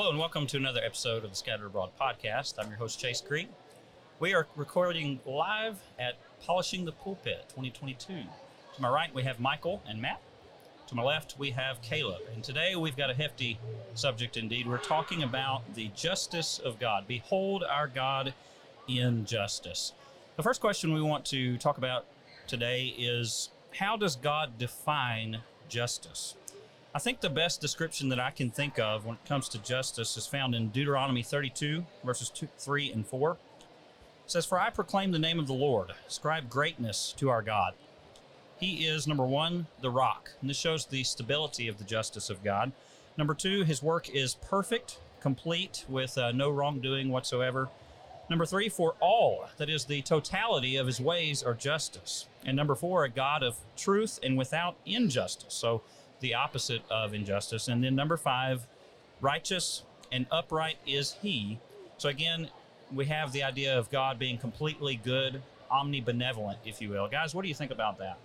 Hello and welcome to another episode of the Scattered Abroad podcast. I'm your host, Chase Green. We are recording live at Polishing the Pulpit 2022. To my right, we have Michael and Matt. To my left, we have Caleb. And today we've got a hefty subject indeed. We're talking about the justice of God. Behold our God in justice. The first question we want to talk about today is how does God define justice? I think the best description that I can think of when it comes to justice is found in Deuteronomy 32, verses 2, 3 and 4. It says, For I proclaim the name of the Lord, ascribe greatness to our God. He is, number one, the rock, and this shows the stability of the justice of God. Number two, his work is perfect, complete, with uh, no wrongdoing whatsoever. Number three, for all, that is, the totality of his ways are justice. And number four, a God of truth and without injustice. So, the opposite of injustice. And then number five, righteous and upright is he. So again, we have the idea of God being completely good, omnibenevolent, if you will. Guys, what do you think about that?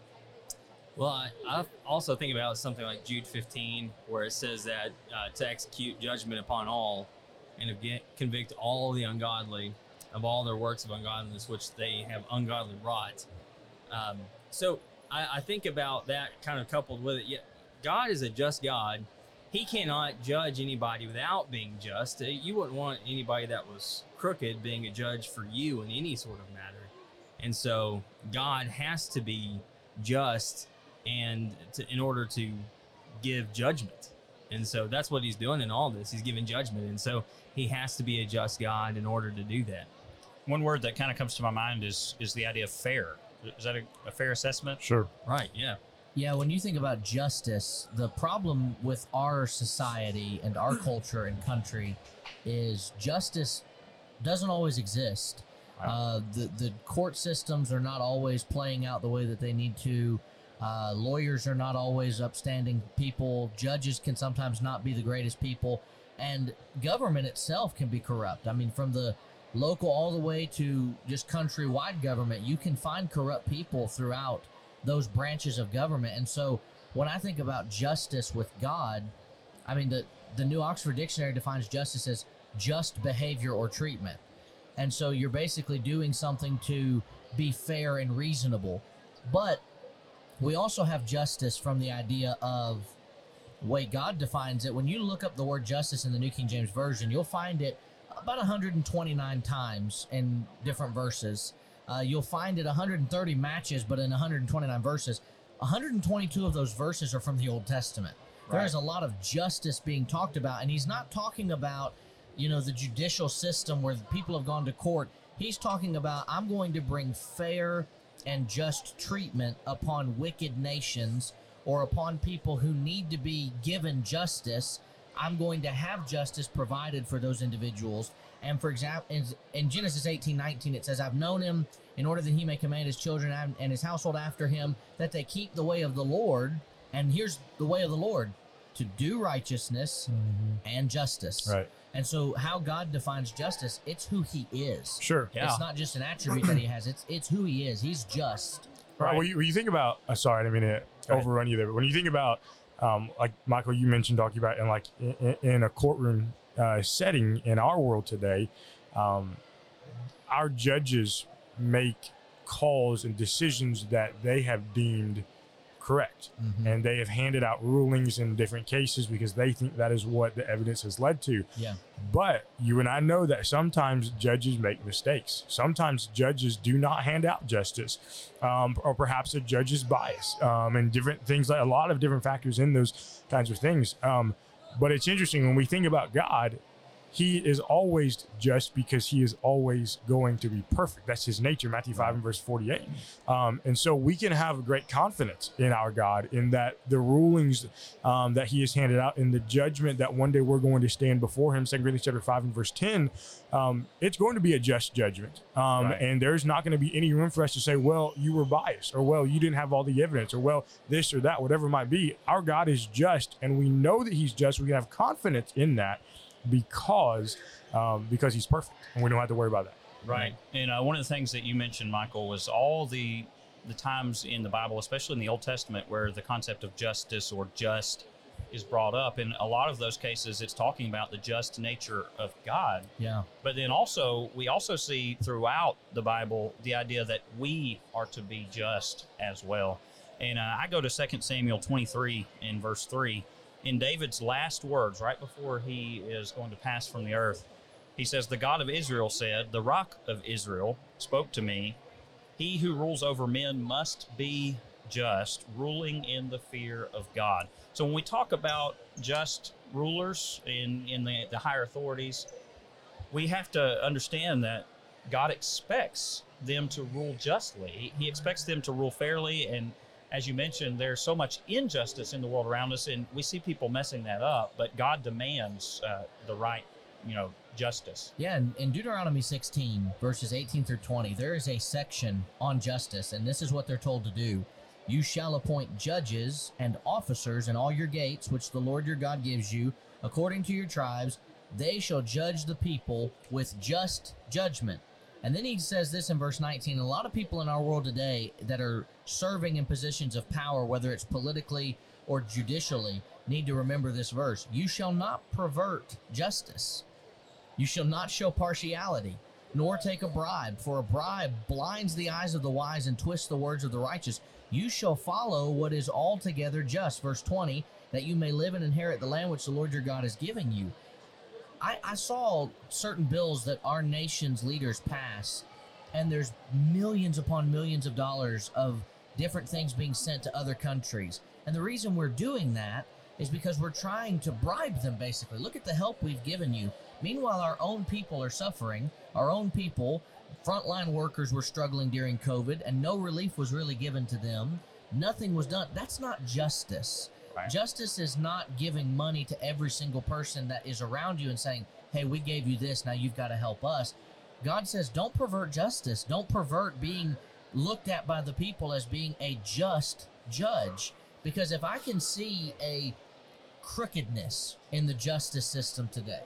Well, I, I also think about something like Jude 15, where it says that uh, to execute judgment upon all and to convict all the ungodly of all their works of ungodliness which they have ungodly wrought. Um, so I, I think about that kind of coupled with it. Yeah, God is a just God. He cannot judge anybody without being just. Uh, You wouldn't want anybody that was crooked being a judge for you in any sort of matter. And so God has to be just and to, in order to give judgment. And so that's what he's doing in all this. He's giving judgment. And so he has to be a just God in order to do that. One word that kind of comes to my mind is is the idea of fair. Is that a, a fair assessment? Sure. Right. Yeah. Yeah, when you think about justice, the problem with our society and our culture and country is justice doesn't always exist. Uh, the the court systems are not always playing out the way that they need to. Uh, lawyers are not always upstanding people. Judges can sometimes not be the greatest people, and government itself can be corrupt. I mean, from the local all the way to just countrywide government, you can find corrupt people throughout those branches of government. And so when I think about justice with God, I mean the the New Oxford Dictionary defines justice as just behavior or treatment. And so you're basically doing something to be fair and reasonable. But we also have justice from the idea of way God defines it. When you look up the word justice in the New King James Version, you'll find it about 129 times in different verses. Uh, you'll find it 130 matches, but in 129 verses. 122 of those verses are from the Old Testament. There Right. is a lot of justice being talked about, and he's not talking about, you know, the judicial system where people have gone to court. He's talking about, I'm going to bring fair and just treatment upon wicked nations or upon people who need to be given justice. I'm going to have justice provided for those individuals. And for example, in, in Genesis 18 19, it says, I've known him in order that he may command his children and his household after him, that they keep the way of the Lord. And here's the way of the Lord to do righteousness and justice. Right. And so, how God defines justice, it's who he is. Sure. Yeah. It's not just an attribute that he has, it's, it's who he is. He's just. Right. Right. When, you, when you think about, uh, sorry, I didn't mean to Go ahead. overrun you there, but when you think about, um, like Michael, you mentioned talking about in like in, in a courtroom uh, setting in our world today, um, our judges make calls and decisions that they have deemed correct. And they have handed out rulings in different cases because they think that is what the evidence has led to. Yeah. But you and I know that sometimes judges make mistakes. Sometimes judges do not hand out justice, um, or perhaps a judge's bias, um, and different things like a lot of different factors in those kinds of things. Um, but it's interesting when we think about God, He is always just because He is always going to be perfect. That's His nature, Matthew 5 and verse 48. Um, and so we can have great confidence in our God in that the rulings um, that He has handed out in the judgment that one day we're going to stand before Him, 2 Corinthians chapter 5 and verse 10, um, it's going to be a just judgment. Um, Right. And there's not going to be any room for us to say, well, you were biased, or well, you didn't have all the evidence, or well, this or that, whatever it might be. Our God is just, and we know that He's just. We can have confidence in that because um, because He's perfect, and we don't have to worry about that. Right. And uh, one of the things that you mentioned, Michael, was all the the times in the Bible, especially in the Old Testament, where the concept of justice or just is brought up. In a lot of those cases, it's talking about the just nature of God. Yeah. But then also, we also see throughout the Bible the idea that we are to be just as well. And uh, I go to 2 Samuel 23 in verse 3. In David's last words, right before he is going to pass from the earth, he says, The God of Israel said, The rock of Israel spoke to me. He who rules over men must be just, ruling in the fear of God. So when we talk about just rulers in, in the, the higher authorities, we have to understand that God expects them to rule justly. He, expects them to rule fairly. And as you mentioned, there's so much injustice in the world around us, and we see people messing that up. But God demands uh, the right, you know, justice. Yeah, in, in Deuteronomy 16, verses 18 through 20, there is a section on justice, and this is what they're told to do. You shall appoint judges and officers in all your gates, which the Lord your God gives you, according to your tribes. They shall judge the people with just judgment. And then he says this in verse 19 a lot of people in our world today that are serving in positions of power, whether it's politically or judicially, need to remember this verse. You shall not pervert justice. You shall not show partiality, nor take a bribe, for a bribe blinds the eyes of the wise and twists the words of the righteous. You shall follow what is altogether just. Verse 20, that you may live and inherit the land which the Lord your God is giving you. I, I saw certain bills that our nation's leaders pass, and there's millions upon millions of dollars of different things being sent to other countries. And the reason we're doing that is because we're trying to bribe them, basically. Look at the help we've given you. Meanwhile, our own people are suffering. Our own people, frontline workers, were struggling during COVID, and no relief was really given to them. Nothing was done. That's not justice. Justice is not giving money to every single person that is around you and saying, hey, we gave you this, now you've got to help us. God says, don't pervert justice. Don't pervert being looked at by the people as being a just judge. Because if I can see a crookedness in the justice system today,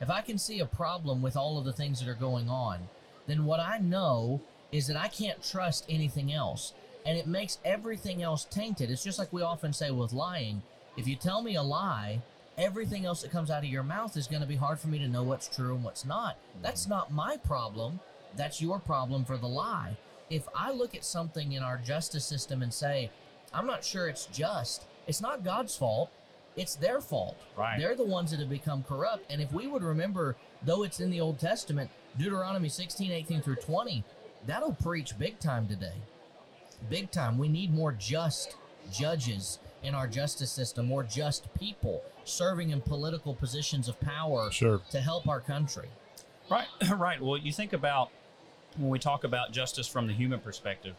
if I can see a problem with all of the things that are going on, then what I know is that I can't trust anything else. And it makes everything else tainted. It's just like we often say with lying if you tell me a lie, everything else that comes out of your mouth is going to be hard for me to know what's true and what's not. That's not my problem. That's your problem for the lie. If I look at something in our justice system and say, I'm not sure it's just, it's not God's fault. It's their fault. Right. They're the ones that have become corrupt. And if we would remember, though it's in the Old Testament, Deuteronomy 16, 18 through 20, that'll preach big time today. Big time. We need more just judges in our justice system, more just people serving in political positions of power Sure. to help our country. Right, right. Well, you think about when we talk about justice from the human perspective.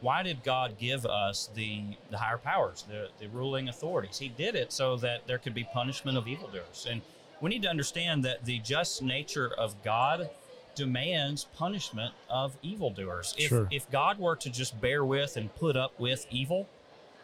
Why did God give us the the higher powers, the the ruling authorities? He did it so that there could be punishment of evildoers, and we need to understand that the just nature of God demands punishment of evildoers. If Sure. if God were to just bear with and put up with evil,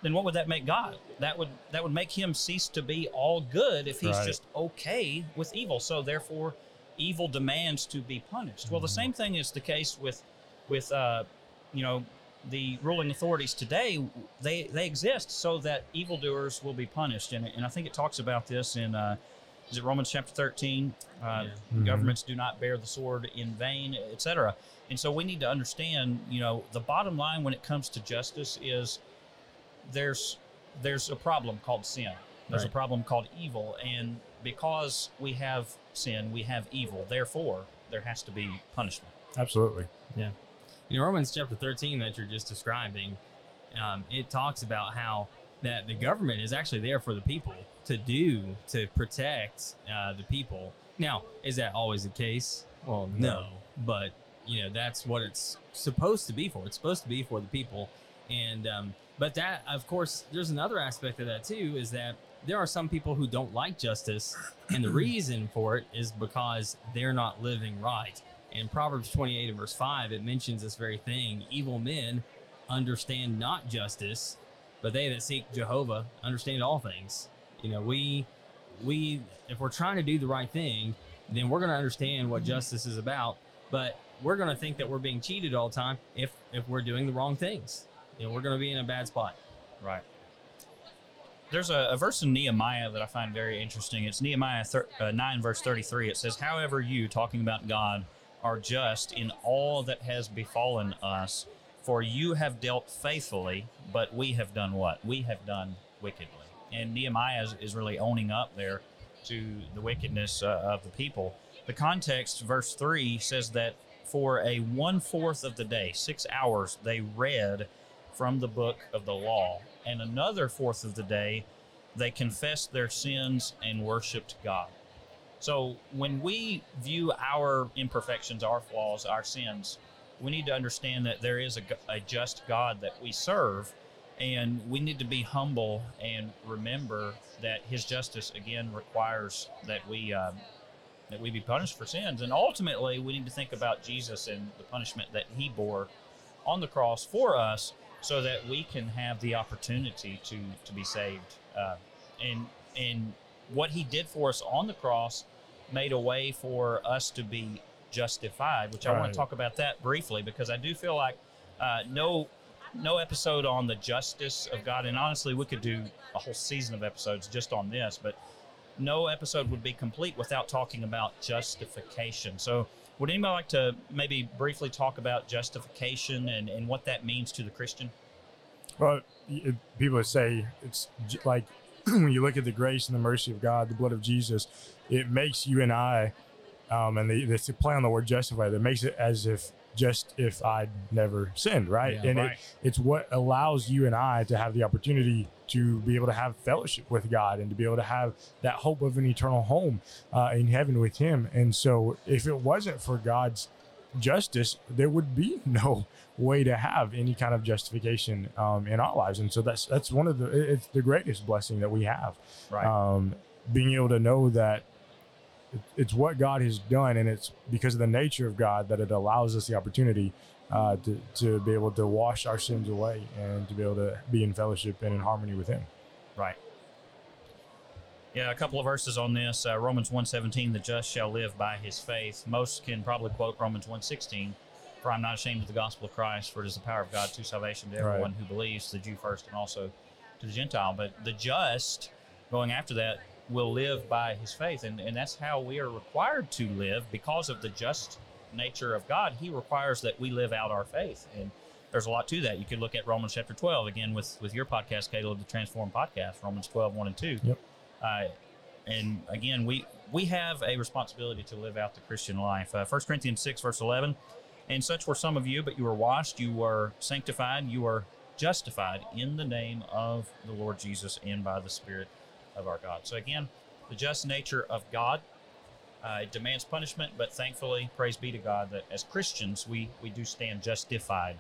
then what would that make God? That would that would make him cease to be all good if he's Right. just okay with evil. So therefore, evil demands to be punished. Well, the same thing is the case with with uh, you know the ruling authorities today. They they exist so that evildoers will be punished, and and I think it talks about this in. Uh, is it Romans chapter 13? Uh, Mhm. Governments do not bear the sword in vain, etc. And so we need to understand, you know, the bottom line when it comes to justice is there's there's a problem called sin. There's a problem called evil, and because we have sin, we have evil. Therefore, there has to be punishment. Absolutely. Yeah. In Romans chapter 13 that you're just describing, um, it talks about how that the government is actually there for the people to do to protect uh, the people. Now, is that always the case? Well, no, but you know that's what it's supposed to be for. It's supposed to be for the people, and um, but that of course there's another aspect of that too is that there are some people who don't like justice, and the reason for it is because they're not living right. In Proverbs 28 and verse 5, it mentions this very thing evil men understand not justice, but they that seek Jehovah understand all things. You know, we, we, if we're trying to do the right thing, then we're going to understand what justice is about, but we're going to think that we're being cheated all the time if, if we're doing the wrong things. You know, we're going to be in a bad spot. Right. there's a, a verse in Nehemiah that I find very interesting. It's Nehemiah thir- uh, 9, verse 33. It says, However, you, talking about God, are just in all that has befallen us, for you have dealt faithfully, but we have done what? We have done wickedly. And Nehemiah is, is really owning up there to the wickedness uh, of the people. The context, verse 3, says that for a one fourth of the day, six hours, they read from the book of the law. And another fourth of the day, they confessed their sins and worshiped God. So when we view our imperfections, our flaws, our sins, we need to understand that there is a, a just God that we serve. And we need to be humble and remember that His justice again requires that we um, that we be punished for sins. And ultimately, we need to think about Jesus and the punishment that He bore on the cross for us, so that we can have the opportunity to to be saved. Uh, and and what He did for us on the cross made a way for us to be justified. Which I want to talk about that briefly because I do feel like uh, no no episode on the justice of God, and honestly, we could do a whole season of episodes just on this, but no episode would be complete without talking about justification. So, would anybody like to maybe briefly talk about justification and, and what that means to the Christian? Well, people say it's j- like when you look at the grace and the mercy of God, the blood of Jesus, it makes you and I, um, and they, they play on the word justify. That makes it as if just if I'd never sinned, right? Yeah. and Right. It, it's what allows you and I to have the opportunity to be able to have fellowship with God and to be able to have that hope of an eternal home uh, in heaven with Him. And so, if it wasn't for God's justice, there would be no way to have any kind of justification um, in our lives. And so that's that's one of the it's the greatest blessing that we have. Right. Um, being able to know that it's what God has done, and it's because of the nature of God that it allows us the opportunity uh, to to be able to wash our sins away and to be able to be in fellowship and in harmony with Him. Right. Yeah, a couple of verses on this. Uh, Romans 1.17, the just shall live by his faith. Most can probably quote Romans 1.16, for I'm not ashamed of the gospel of Christ, for it is the power of God to salvation to Right. everyone who believes, the Jew first and also to the Gentile. But the just, going after that, will live by his faith. And, and that's how we are required to live because of the just nature of God. He requires that we live out our faith. And there's a lot to that. You could look at Romans chapter 12 again with, with your podcast, Caleb, the Transform podcast, Romans 12, 1 and 2. Yep. Uh, and again, we, we have a responsibility to live out the Christian life. Uh, 1 Corinthians 6, verse 11. And such were some of you, but you were washed, you were sanctified, you were justified in the name of the Lord Jesus and by the Spirit of our God. So again, the just nature of God uh, it demands punishment, but thankfully, praise be to God that as Christians, we, we do stand justified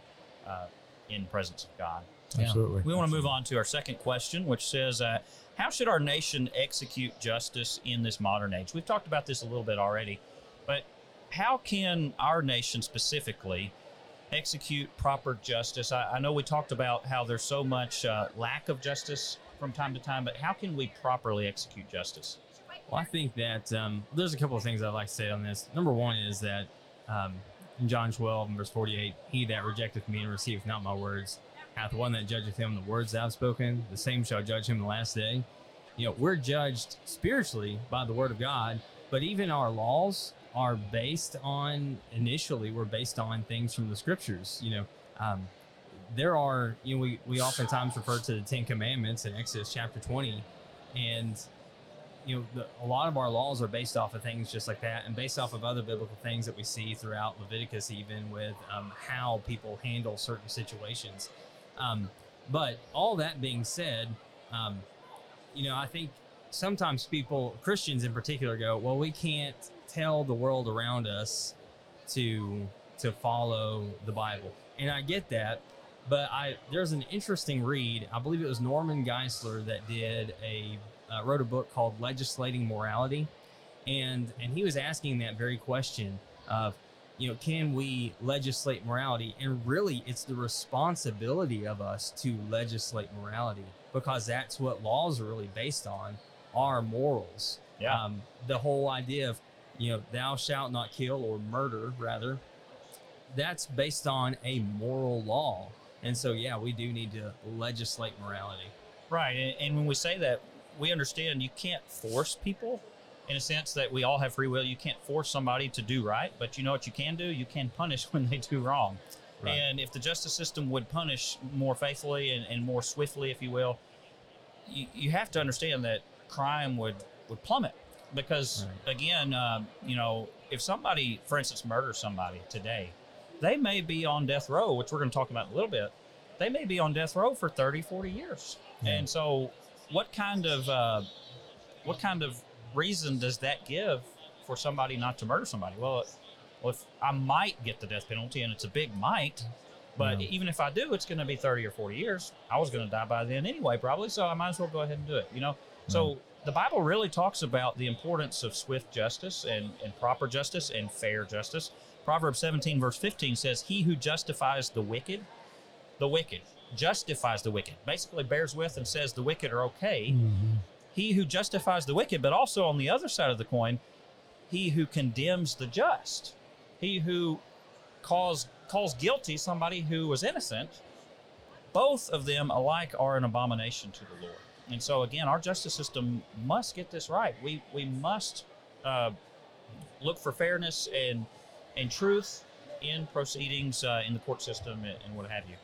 uh, in the presence of God. Yeah. Absolutely. We want to move on to our second question, which says, uh, How should our nation execute justice in this modern age? We've talked about this a little bit already, but how can our nation specifically execute proper justice? I, I know we talked about how there's so much uh, lack of justice from time to time, but how can we properly execute justice? Well, I think that um, there's a couple of things I'd like to say on this. Number one is that um, in John 12 verse 48, he that rejecteth me and receiveth not my words hath one that judgeth him the words that I've spoken, the same shall judge him the last day. You know, we're judged spiritually by the word of God, but even our laws are based on, initially, we're based on things from the scriptures. You know, um, there are, you know, we, we oftentimes refer to the Ten Commandments in Exodus chapter 20, and you know, the, a lot of our laws are based off of things just like that, and based off of other biblical things that we see throughout Leviticus, even with um, how people handle certain situations. Um, but all that being said, um, you know, I think sometimes people, Christians in particular, go, "Well, we can't tell the world around us to to follow the Bible," and I get that. But I there's an interesting read. I believe it was Norman Geisler that did a uh, wrote a book called Legislating Morality, and and he was asking that very question of, you know, can we legislate morality? And really, it's the responsibility of us to legislate morality because that's what laws are really based on, are morals. Yeah. Um, the whole idea of, you know, thou shalt not kill or murder, rather, that's based on a moral law. And so, yeah, we do need to legislate morality. Right. And, and when we say that, we understand you can't force people in a sense that we all have free will. You can't force somebody to do right, but you know what you can do? You can punish when they do wrong. Right. And if the justice system would punish more faithfully and, and more swiftly, if you will, you, you have to understand that crime would, would plummet. Because, again, um, you know, if somebody, for instance, murders somebody today, they may be on death row, which we're going to talk about in a little bit. They may be on death row for 30, 40 years. And so, what kind of uh, what kind of reason does that give for somebody not to murder somebody? Well, well, if I might get the death penalty, and it's a big might, but Yeah. even if I do, it's going to be 30 or 40 years. I was going to die by then anyway, probably, so I might as well go ahead and do it, you know? So the Bible really talks about the importance of swift justice and, and proper justice and fair justice. Proverbs 17, verse 15 says, He who justifies the wicked, the wicked, justifies the wicked, basically bears with and says the wicked are okay. He who justifies the wicked, but also on the other side of the coin, he who condemns the just, he who calls calls guilty somebody who was innocent, both of them alike are an abomination to the Lord. And so again, our justice system must get this right. We we must uh, look for fairness and and truth in proceedings uh, in the court system and, and what have you.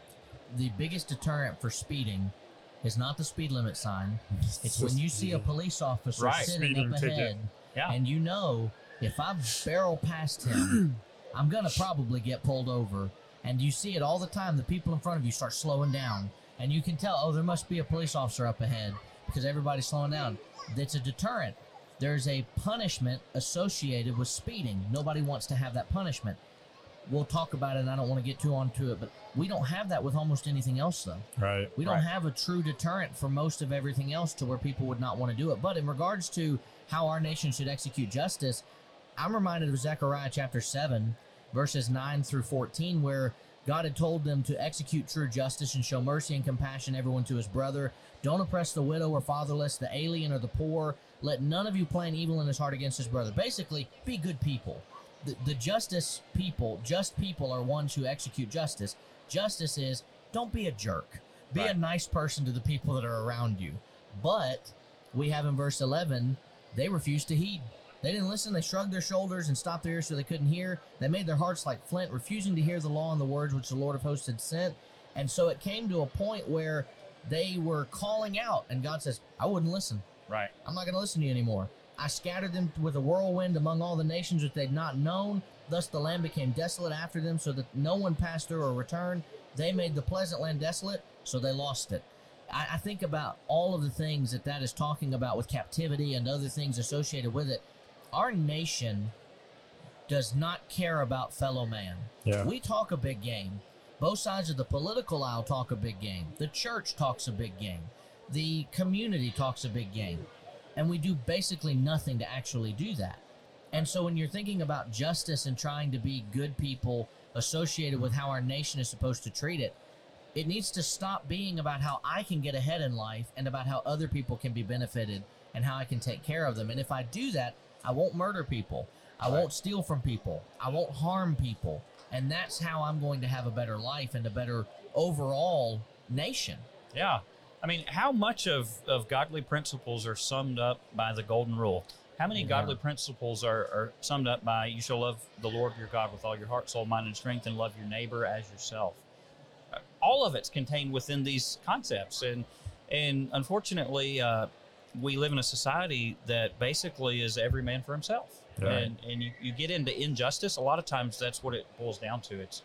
The biggest deterrent for speeding is not the speed limit sign. It's when you see a police officer Right. sitting Speeding up ticket. ahead, Yeah. and you know if I barrel past him, I'm gonna probably get pulled over. And you see it all the time. The people in front of you start slowing down, and you can tell, oh, there must be a police officer up ahead because everybody's slowing down. That's a deterrent. There's a punishment associated with speeding. Nobody wants to have that punishment. We'll talk about it, and I don't want to get too onto it, but we don't have that with almost anything else, though. Right. We don't Right. have a true deterrent for most of everything else to where people would not want to do it. But in regards to how our nation should execute justice, I'm reminded of Zechariah chapter 7, verses 9 through 14, where God had told them to execute true justice and show mercy and compassion everyone to his brother. Don't oppress the widow or fatherless, the alien or the poor. Let none of you plan evil in his heart against his brother. Basically, be good people. The, the justice people, just people are ones who execute justice. Justice is don't be a jerk. Be a nice person to the people that are around you. But we have in verse 11, they refuse to heed. They didn't listen. They shrugged their shoulders and stopped their ears so they couldn't hear. They made their hearts like flint, refusing to hear the law and the words which the Lord of hosts had sent. And so it came to a point where they were calling out, and God says, I wouldn't listen. Right. I'm not going to listen to you anymore. I scattered them with a whirlwind among all the nations which they'd not known. Thus the land became desolate after them, so that no one passed through or returned. They made the pleasant land desolate, so they lost it. I, I think about all of the things that that is talking about with captivity and other things associated with it. Our nation does not care about fellow man. Yeah. We talk a big game. Both sides of the political aisle talk a big game. The church talks a big game. The community talks a big game. And we do basically nothing to actually do that. And so when you're thinking about justice and trying to be good people associated with how our nation is supposed to treat it, it needs to stop being about how I can get ahead in life and about how other people can be benefited and how I can take care of them. And if I do that, I won't murder people. I won't steal from people. I won't harm people. And that's how I'm going to have a better life and a better overall nation. Yeah. I mean, how much of, of godly principles are summed up by the golden rule? How many Yeah. godly principles are, are summed up by you shall love the Lord your God with all your heart, soul, mind, and strength, and love your neighbor as yourself? All of it's contained within these concepts. And, and unfortunately, uh, we live in a society that basically is every man for himself. Right. And, and you, you get into injustice, a lot of times that's what it boils down to. It's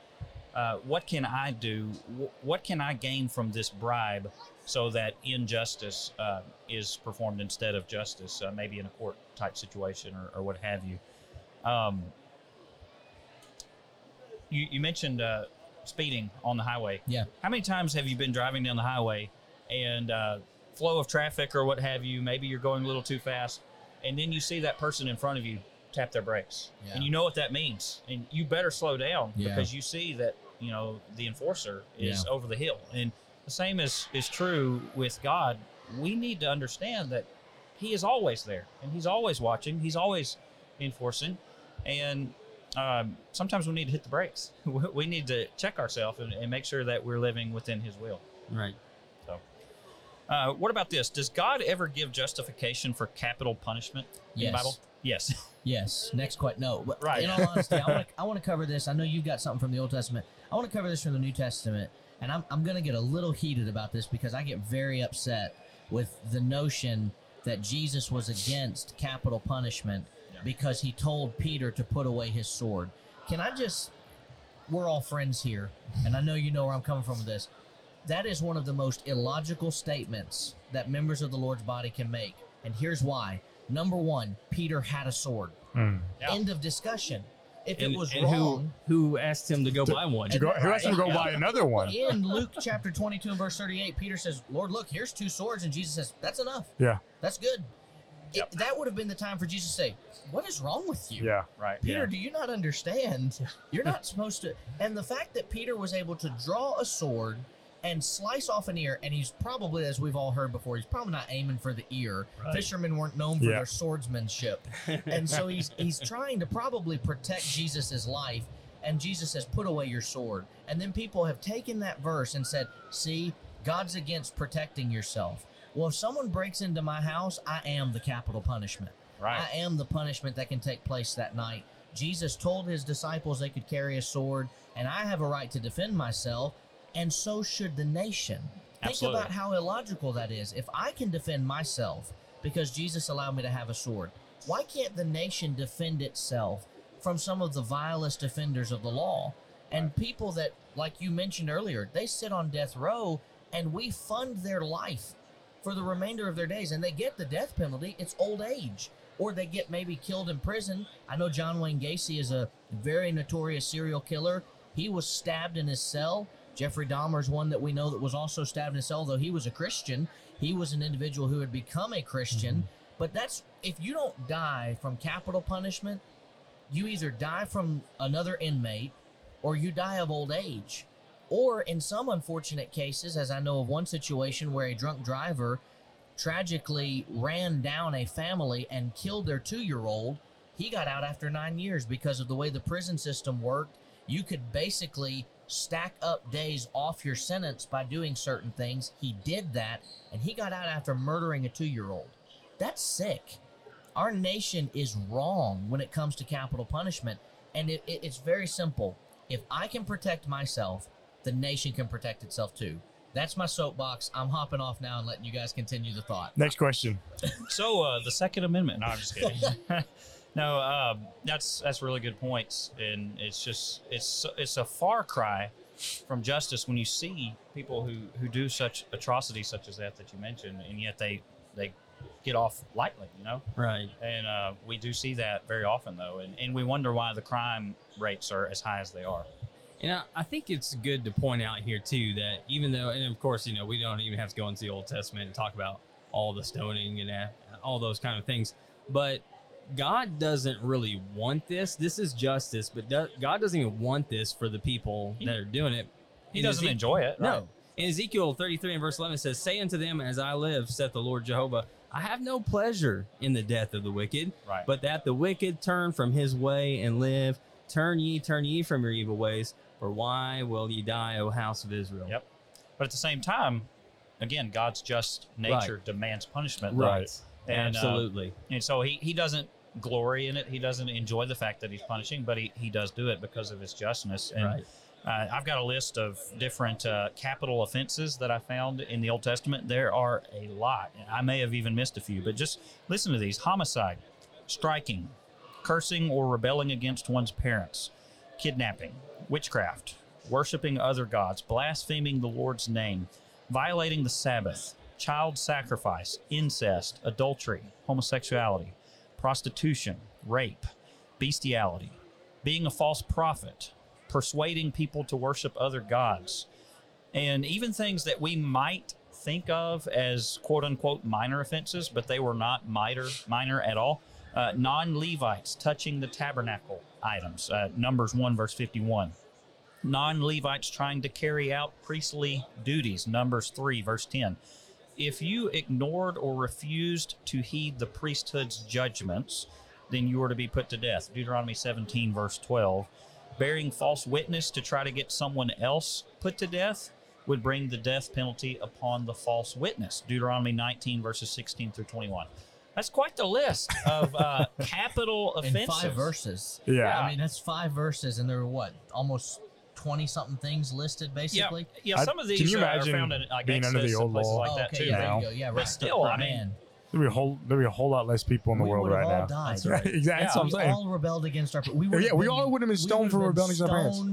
uh, what can I do? Wh- What can I gain from this bribe so that injustice uh, is performed instead of justice, uh, maybe in a court type situation or, or what have you? Um, you, you mentioned uh, speeding on the highway. Yeah. How many times have you been driving down the highway and uh, flow of traffic or what have you? Maybe you're going a little too fast, and then you see that person in front of you tap their brakes, Yeah. and you know what that means, and you better slow down Yeah. because you see that you know the enforcer is Yeah. over the hill, and the same is is true with God. We need to understand that He is always there, and He's always watching. He's always enforcing, and um, sometimes we need to hit the brakes. We- need to check ourselves and, and make sure that we're living within His will. Right. Uh, what about this? Does God ever give justification for capital punishment in Yes. the Bible? Yes. Yes. Next question. No. But Right. In all honesty, I want to I want to cover this. I know you've got something from the Old Testament. I want to cover this from the New Testament, and I'm I'm going to get a little heated about this because I get very upset with the notion that Jesus was against capital punishment Yeah. because he told Peter to put away his sword. Can I just? We're all friends here, and I know you know where I'm coming from with this. That is one of the most illogical statements that members of the Lord's body can make, and here's why. Number one, Peter had a sword. Mm. Yeah. End of discussion. If and, it was and wrong, who who asked him to go buy one? To go, who has to go buy another one? in Luke chapter 22 and verse 38, Peter says, Lord, look, here's two swords. And Jesus says, That's enough. Yeah. That's good. It- that would have been the time for Jesus to say, What is wrong with you? Yeah. right. Peter, do you not understand? You're not supposed to. And the fact that Peter was able to draw a sword and slice off an ear, and he's probably, as we've all heard before, he's probably not aiming for the ear. Right. Fishermen weren't known for Yeah. their swordsmanship, and so he's he's trying to probably protect Jesus's life. And Jesus says, "Put away your sword." And then people have taken that verse and said, "See, God's against protecting yourself." Well, if someone breaks into my house, I am the capital punishment. Right. I am the punishment that can take place that night. Jesus told his disciples they could carry a sword, and I have a right to defend myself, and so should the nation. Absolutely. Think about how illogical that is. If I can defend myself because Jesus allowed me to have a sword, why can't the nation defend itself from some of the vilest offenders of the law? And people that, like you mentioned earlier, they sit on death row and we fund their life for the remainder of their days and they get the death penalty. It's old age. Or they get maybe killed in prison. I know John Wayne Gacy is a very notorious serial killer. He was stabbed in his cell. Jeffrey Dahmer's one that we know that was also stabbed in his cell, though he was a Christian. He was an individual who had become a Christian. Mm-hmm. But that's if you don't die from capital punishment, you either die from another inmate or you die of old age. Or in some unfortunate cases, as I know of one situation where a drunk driver tragically ran down a family and killed their two year old, he got out after nine years because of the way the prison system worked. You could basically stack up days off your sentence by doing certain things. He did that, and he got out after murdering a two year old. That's sick. Our nation is wrong when it comes to capital punishment, and it, it- it's very simple. If I can protect myself, the nation can protect itself too. That's my soapbox. I'm hopping off now and letting you guys continue the thought. Next question. So uh, the Second Amendment. No, I'm just kidding. no, um, that's that's really good points, and it's just it's it's a far cry from justice when you see people who who do such atrocities such as that that you mentioned, and yet they they get off lightly, you know. right. And uh, we do see that very often, though, and, and we wonder why the crime rates are as high as they are. And I, I think it's good to point out here too that even though, and of course, you know, we don't even have to go into the Old Testament and talk about all the stoning and uh, all those kind of things, but God doesn't really want this. This is justice, but do, God doesn't even want this for the people He- that are doing it. He doesn't Ezek- enjoy it. right? No. In Ezekiel 33 and verse 11 it says, Say unto them, As I live, saith the Lord Jehovah, I have no pleasure in the death of the wicked, Right. but that the wicked turn from his way and live. Turn ye, turn ye from your evil ways, for why will ye die, O house of Israel? Yep. But at the same time, again, God's just nature demands punishment. Right. And, uh, Absolutely. And so he, he doesn't glory in it. He doesn't enjoy the fact that he's punishing, but he, he does do it because of his justness. And right. uh, I've got a list of different uh, capital offenses that I found in the Old Testament. There are a lot. I may have even missed a few, but just listen to these homicide, striking, cursing or rebelling against one's parents, kidnapping, witchcraft, worshiping other gods, blaspheming the Lord's name, violating the Sabbath, child sacrifice, incest, adultery, homosexuality, prostitution, rape, bestiality, being a false prophet, persuading people to worship other gods, and even things that we might think of as quote unquote minor offenses, but they were not minor minor at all. Uh, non Levites touching the tabernacle items, uh, Numbers 1, verse 51. Non Levites trying to carry out priestly duties, Numbers 3, verse 10. If you ignored or refused to heed the priesthood's judgments, then you were to be put to death, Deuteronomy 17, verse 12. Bearing false witness to try to get someone else put to death, would bring the death penalty upon the false witness. Deuteronomy 19, verses 16 through 21. That's quite the list of uh, capital In five verses. Yeah. I mean, that's five verses, and there were what, almost 20 something things listed, basically? yeah. I- Some of can these you uh, are found in like being under the old places law? like oh, that okay, too. yeah, now. there you go. Yeah, right. still, I mean, man, There'd be a whole there'd be a whole lot less people in the we world right all now. died. That's right. Exactly. That's what I'm we saying. all rebelled against our. We Yeah, have we been- all would've been stoned for have been rebelling against our parents.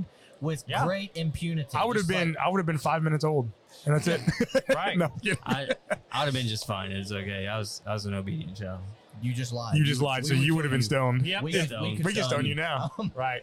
With Yeah. great impunity. I would have been like- I would have been five minutes old, and that's it. Right. no. I I'd have been just fine. It's okay. I was I was an obedient child. You just lied. you just lied, we so would you would have been stoned. Yep. We, Yeah. could, we, We could We can stone you now. Right.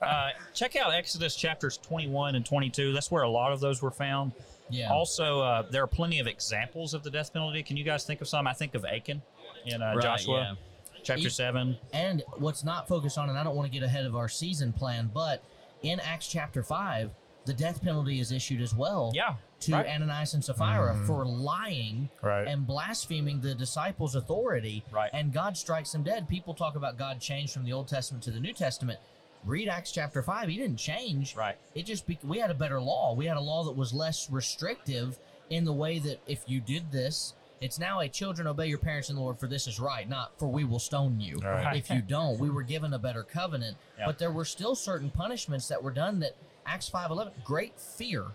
uh, check out Exodus chapters 21 and 22. That's where a lot of those were found. Yeah. Also, uh, there are plenty of examples of the death penalty. Can you guys think of some? I think of Achan in uh, Right, Joshua chapter E- 7. And what's not focused on, and I don't want to get ahead of our season plan, but in Acts chapter 5, the death penalty is issued as well Yeah. to right. Ananias and Sapphira Mhm. for lying Right. and blaspheming the disciples' authority. Right. And God strikes them dead. People talk about God changed from the Old Testament to the New Testament. Read Acts chapter 5. He didn't change. Right. It just, be- we had a better law. We had a law that was less restrictive in the way that if you did this, it's now a children obey your parents in the Lord for this is right, not for we will stone you. All right. If you don't, we were given a better covenant. Yeah. But there were still certain punishments that were done that Acts 5:11 great fear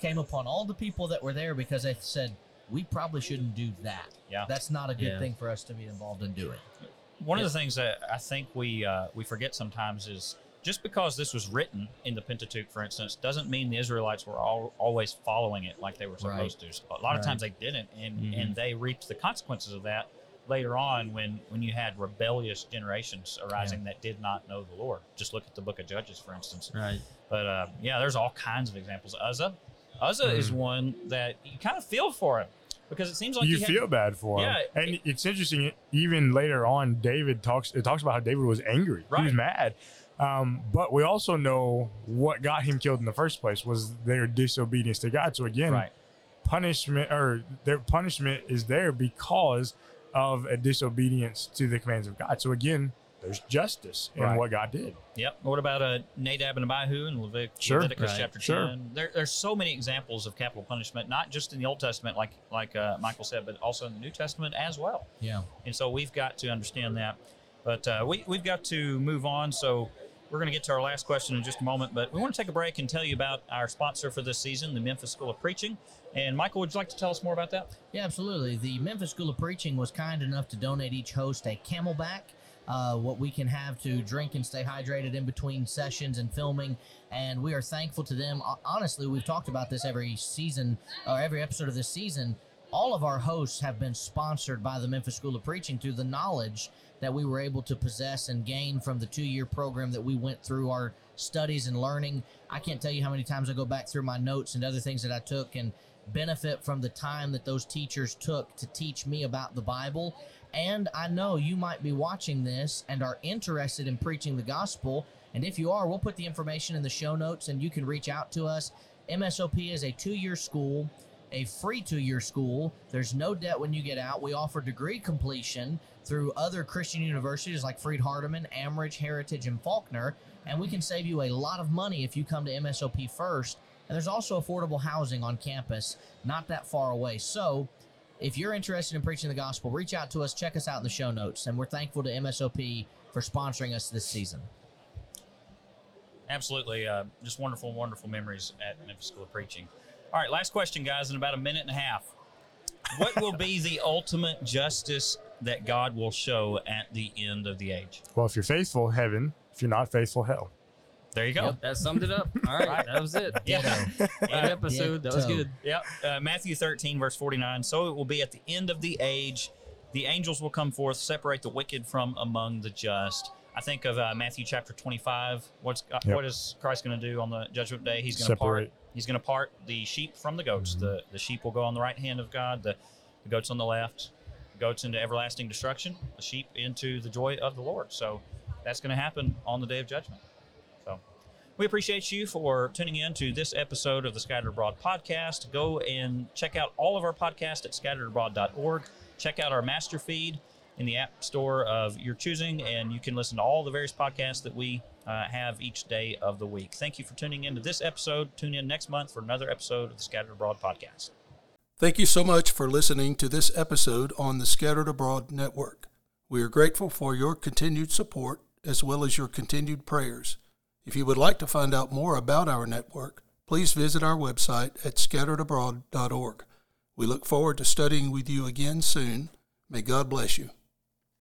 came upon all the people that were there because they said we probably shouldn't do that. Yeah. That's not a good Yeah. thing for us to be involved in doing. One of the things that I think we uh, we forget sometimes is just because this was written in the Pentateuch, for instance, doesn't mean the Israelites were all, always following it like they were supposed to. A lot of times they didn't, and Mhm. and they reaped the consequences of that later on when when you had rebellious generations arising that did not know the Lord. Just look at the Book of Judges, for instance. Right. But uh, yeah, there's all kinds of examples. Uzzah, Uzzah is one that you kind of feel for him because it seems like you he had- feel bad for him. Yeah, and it's interesting. Even later on, David talks. It talks about how David was angry. Right. He was mad. Um, but we also know what got him killed in the first place was their disobedience to God. So again, right. punishment or their punishment is there because of a disobedience to the commands of God. So again, there's justice in Right. what God did. Yep. What about uh, Nadab and Abihu and Levit- Sure. Leviticus Right. chapter Sure. 10? There, there's so many examples of capital punishment, not just in the Old Testament, like like uh, Michael said, but also in the New Testament as well. Yeah. And so we've got to understand that. But uh, we, we've got to move on. So we're going to get to our last question in just a moment. But we want to take a break and tell you about our sponsor for this season, the Memphis School of Preaching. And Michael, would you like to tell us more about that? Yeah, absolutely. The Memphis School of Preaching was kind enough to donate each host a CamelBak, uh, what we can have to drink and stay hydrated in between sessions and filming. And we are thankful to them. Honestly, we've talked about this every season or every episode of this season. All of our hosts have been sponsored by the Memphis School of Preaching through the knowledge that we were able to possess and gain from the two year program that we went through our studies and learning. I can't tell you how many times I go back through my notes and other things that I took and benefit from the time that those teachers took to teach me about the Bible. And I know you might be watching this and are interested in preaching the gospel. And if you are, we'll put the information in the show notes and you can reach out to us. MSOP is a two year school, a free two year school. There's no debt when you get out. We offer degree completion through other Christian universities like Freed Hardeman, Amridge, Heritage, and Faulkner. And we can save you a lot of money if you come to MSOP first. And there's also affordable housing on campus, not that far away. So, if you're interested in preaching the gospel, reach out to us. Check us out in the show notes. And we're thankful to MSOP for sponsoring us this season. Absolutely. Uh, just wonderful, wonderful memories at Memphis School of Preaching. All right, last question, guys, in about a minute and a half. What will be the ultimate justice that God will show at the end of the age? Well, if you're faithful, heaven. If you're not faithful, hell. There you go. That summed it up. All right, Right. that was it. Yeah. Good episode. That was good. Yep. Uh, Matthew 13, verse 49. So it will be at the end of the age. The angels will come forth, separate the wicked from among the just. I think of uh, Matthew chapter 25. What's uh, Yep. what is Christ going to do on the judgment day? He's going to part. He's going to part the sheep from the goats. The the sheep will go on the right hand of God. The, the goats on the left. The goats into everlasting destruction. The sheep into the joy of the Lord. So that's going to happen on the day of judgment. So we appreciate you for tuning in to this episode of the Scattered Abroad podcast. Go and check out all of our podcasts at scatteredabroad.org. Check out our master feed. In the app store of your choosing, and you can listen to all the various podcasts that we uh, have each day of the week. Thank you for tuning in to this episode. Tune in next month for another episode of the Scattered Abroad podcast. Thank you so much for listening to this episode on the Scattered Abroad Network. We are grateful for your continued support as well as your continued prayers. If you would like to find out more about our network, please visit our website at scatteredabroad.org. We look forward to studying with you again soon. May God bless you.